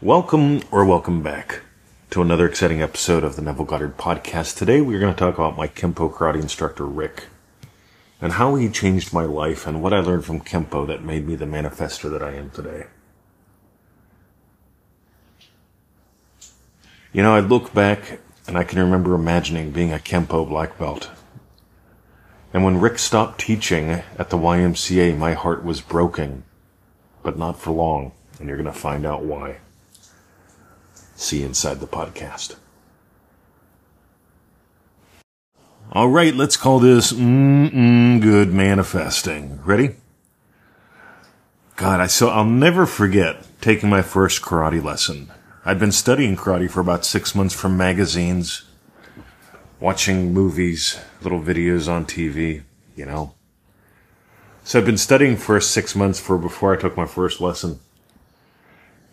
Welcome or welcome back to another exciting episode of the Neville Goddard podcast. Today we're going to talk about my Kempo karate instructor, Rick, and how he changed my life and what I learned from Kempo that made me the manifester that I am today. You know, I look back and I can remember imagining being a Kempo black belt. And when Rick stopped teaching at the YMCA, my heart was broken, but not for long, and you're going to find out why see inside the podcast. All right, let's call this good manifesting. Ready? God, I so I'll never forget taking my first karate lesson. I'd been studying karate for about six months from magazines, watching movies, little videos on TV, you know. So I'd been studying for six months for before I took my first lesson.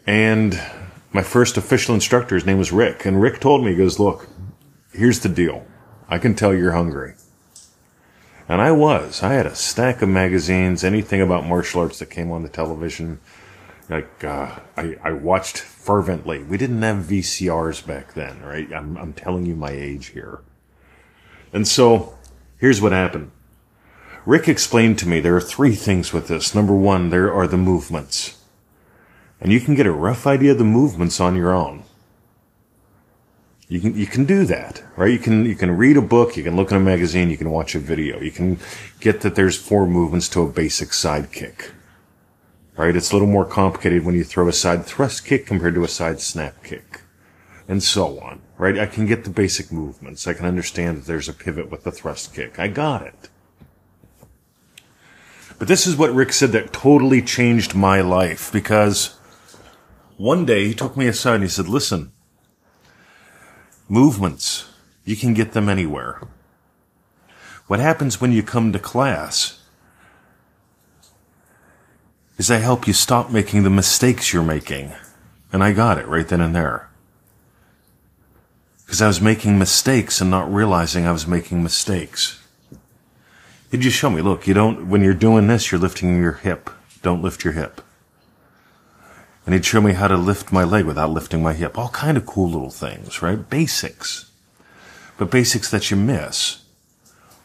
And my first official instructor, his name was Rick, and Rick told me, he goes, look, here's the deal. I can tell you're hungry. And I was. I had a stack of magazines, anything about martial arts that came on the television. Like, uh, I, I watched fervently. We didn't have VCRs back then, right? I'm, I'm telling you my age here. And so, here's what happened. Rick explained to me there are three things with this. Number one, there are the movements and you can get a rough idea of the movements on your own. You can you can do that, right? You can you can read a book, you can look in a magazine, you can watch a video. You can get that there's four movements to a basic side kick. Right? It's a little more complicated when you throw a side thrust kick compared to a side snap kick. And so on. Right? I can get the basic movements. I can understand that there's a pivot with the thrust kick. I got it. But this is what Rick said that totally changed my life because one day he took me aside and he said, listen, movements, you can get them anywhere. What happens when you come to class is I help you stop making the mistakes you're making. And I got it right then and there. Because I was making mistakes and not realizing I was making mistakes. He'd just show me, look, you don't, when you're doing this, you're lifting your hip. Don't lift your hip and he'd show me how to lift my leg without lifting my hip. All kind of cool little things, right? Basics. But basics that you miss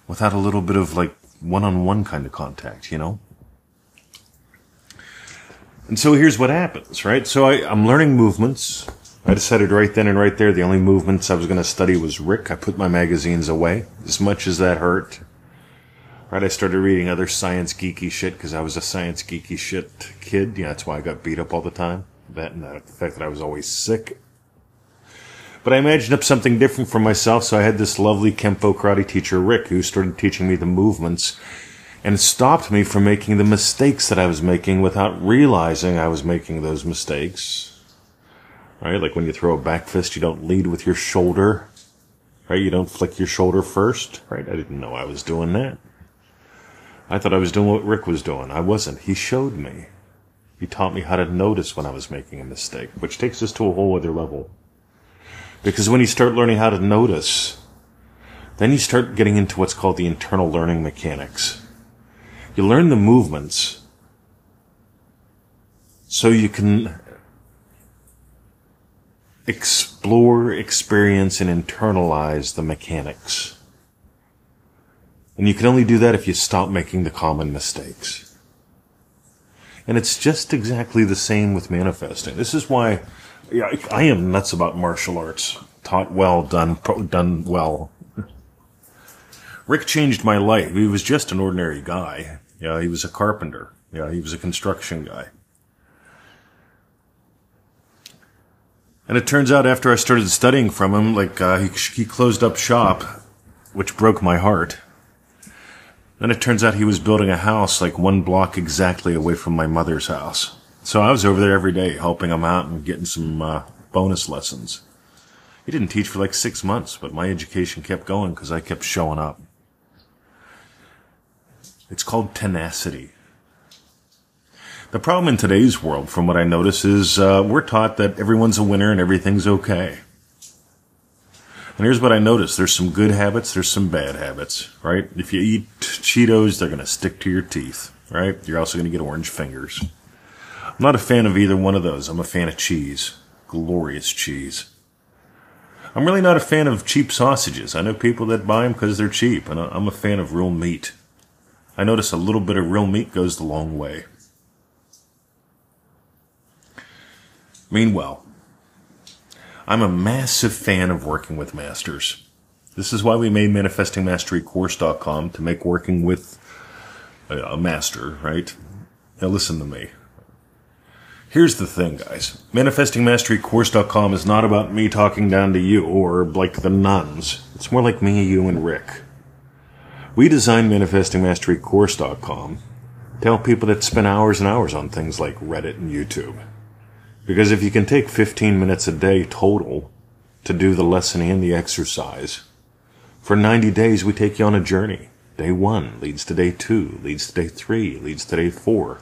without a little bit of like one-on-one kind of contact, you know? And so here's what happens, right? So I, I'm learning movements. I decided right then and right there the only movements I was going to study was Rick. I put my magazines away, as much as that hurt. Right, I started reading other science geeky shit because I was a science geeky shit kid. Yeah, that's why I got beat up all the time. That and the fact that I was always sick. But I imagined up something different for myself, so I had this lovely Kempo karate teacher, Rick, who started teaching me the movements and stopped me from making the mistakes that I was making without realizing I was making those mistakes. Right? Like when you throw a back fist, you don't lead with your shoulder. Right? You don't flick your shoulder first. Right? I didn't know I was doing that. I thought I was doing what Rick was doing. I wasn't. He showed me. He taught me how to notice when I was making a mistake, which takes us to a whole other level. Because when you start learning how to notice, then you start getting into what's called the internal learning mechanics. You learn the movements so you can explore, experience, and internalize the mechanics. And you can only do that if you stop making the common mistakes. And it's just exactly the same with manifesting. This is why yeah, I am nuts about martial arts. Taught well, done, done well. Rick changed my life. He was just an ordinary guy. Yeah, he was a carpenter. Yeah, he was a construction guy. And it turns out after I started studying from him, like, uh, he, he closed up shop, which broke my heart. Then it turns out he was building a house like one block exactly away from my mother's house. So I was over there every day helping him out and getting some uh, bonus lessons. He didn't teach for like six months, but my education kept going because I kept showing up. It's called tenacity. The problem in today's world, from what I notice, is uh, we're taught that everyone's a winner and everything's okay. And here's what I notice: There's some good habits. There's some bad habits, right? If you eat Cheetos, they're going to stick to your teeth, right? You're also going to get orange fingers. I'm not a fan of either one of those. I'm a fan of cheese. glorious cheese. I'm really not a fan of cheap sausages. I know people that buy them because they're cheap, and I'm a fan of real meat. I notice a little bit of real meat goes the long way. Meanwhile, I'm a massive fan of working with masters. This is why we made manifestingmasterycourse.com to make working with a master, right? Now listen to me. Here's the thing, guys. ManifestingMasteryCourse.com is not about me talking down to you or like the nuns. It's more like me, you, and Rick. We designed ManifestingMasteryCourse.com to help people that spend hours and hours on things like Reddit and YouTube. Because if you can take 15 minutes a day total to do the lesson and the exercise, for 90 days we take you on a journey. Day one leads to day two, leads to day three, leads to day four.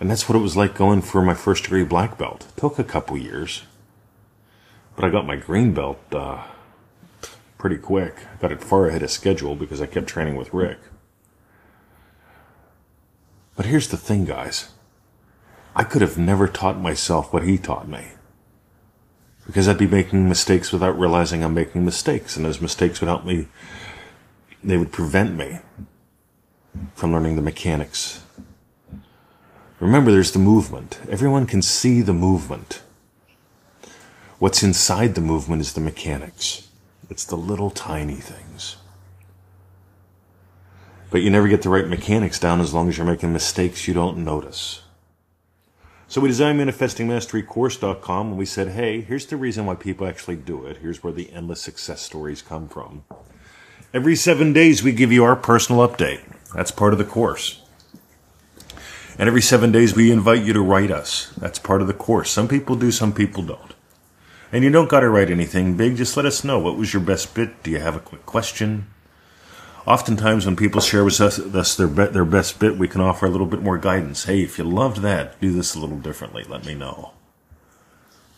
And that's what it was like going for my first degree black belt. It took a couple years. But I got my green belt uh, pretty quick. I got it far ahead of schedule because I kept training with Rick. But here's the thing, guys. I could have never taught myself what he taught me. Because I'd be making mistakes without realizing I'm making mistakes, and those mistakes would help me, they would prevent me from learning the mechanics. Remember, there's the movement. Everyone can see the movement. What's inside the movement is the mechanics. It's the little tiny things. But you never get the right mechanics down as long as you're making mistakes you don't notice. So we designed ManifestingMasteryCourse.com and we said, hey, here's the reason why people actually do it. Here's where the endless success stories come from. Every seven days, we give you our personal update. That's part of the course. And every seven days, we invite you to write us. That's part of the course. Some people do, some people don't. And you don't got to write anything big. Just let us know. What was your best bit? Do you have a quick question? Oftentimes, when people share with us, us their, be- their best bit, we can offer a little bit more guidance. Hey, if you loved that, do this a little differently. Let me know.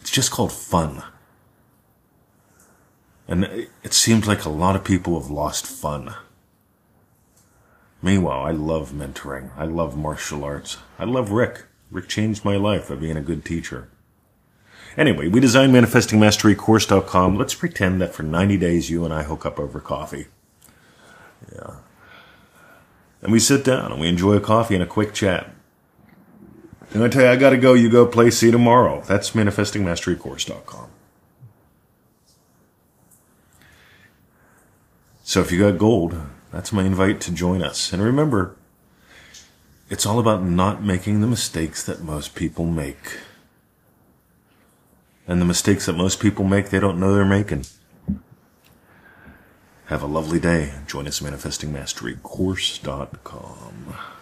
It's just called fun. And it seems like a lot of people have lost fun. Meanwhile, I love mentoring. I love martial arts. I love Rick. Rick changed my life by being a good teacher. Anyway, we designed ManifestingMasteryCourse.com. Let's pretend that for 90 days you and I hook up over coffee. Yeah. And we sit down and we enjoy a coffee and a quick chat. And I tell you, I gotta go, you go play, you tomorrow. That's manifestingmasterycourse.com. So if you got gold, that's my invite to join us. And remember, it's all about not making the mistakes that most people make. And the mistakes that most people make, they don't know they're making. Have a lovely day. Join us at ManifestingMasteryCourse.com.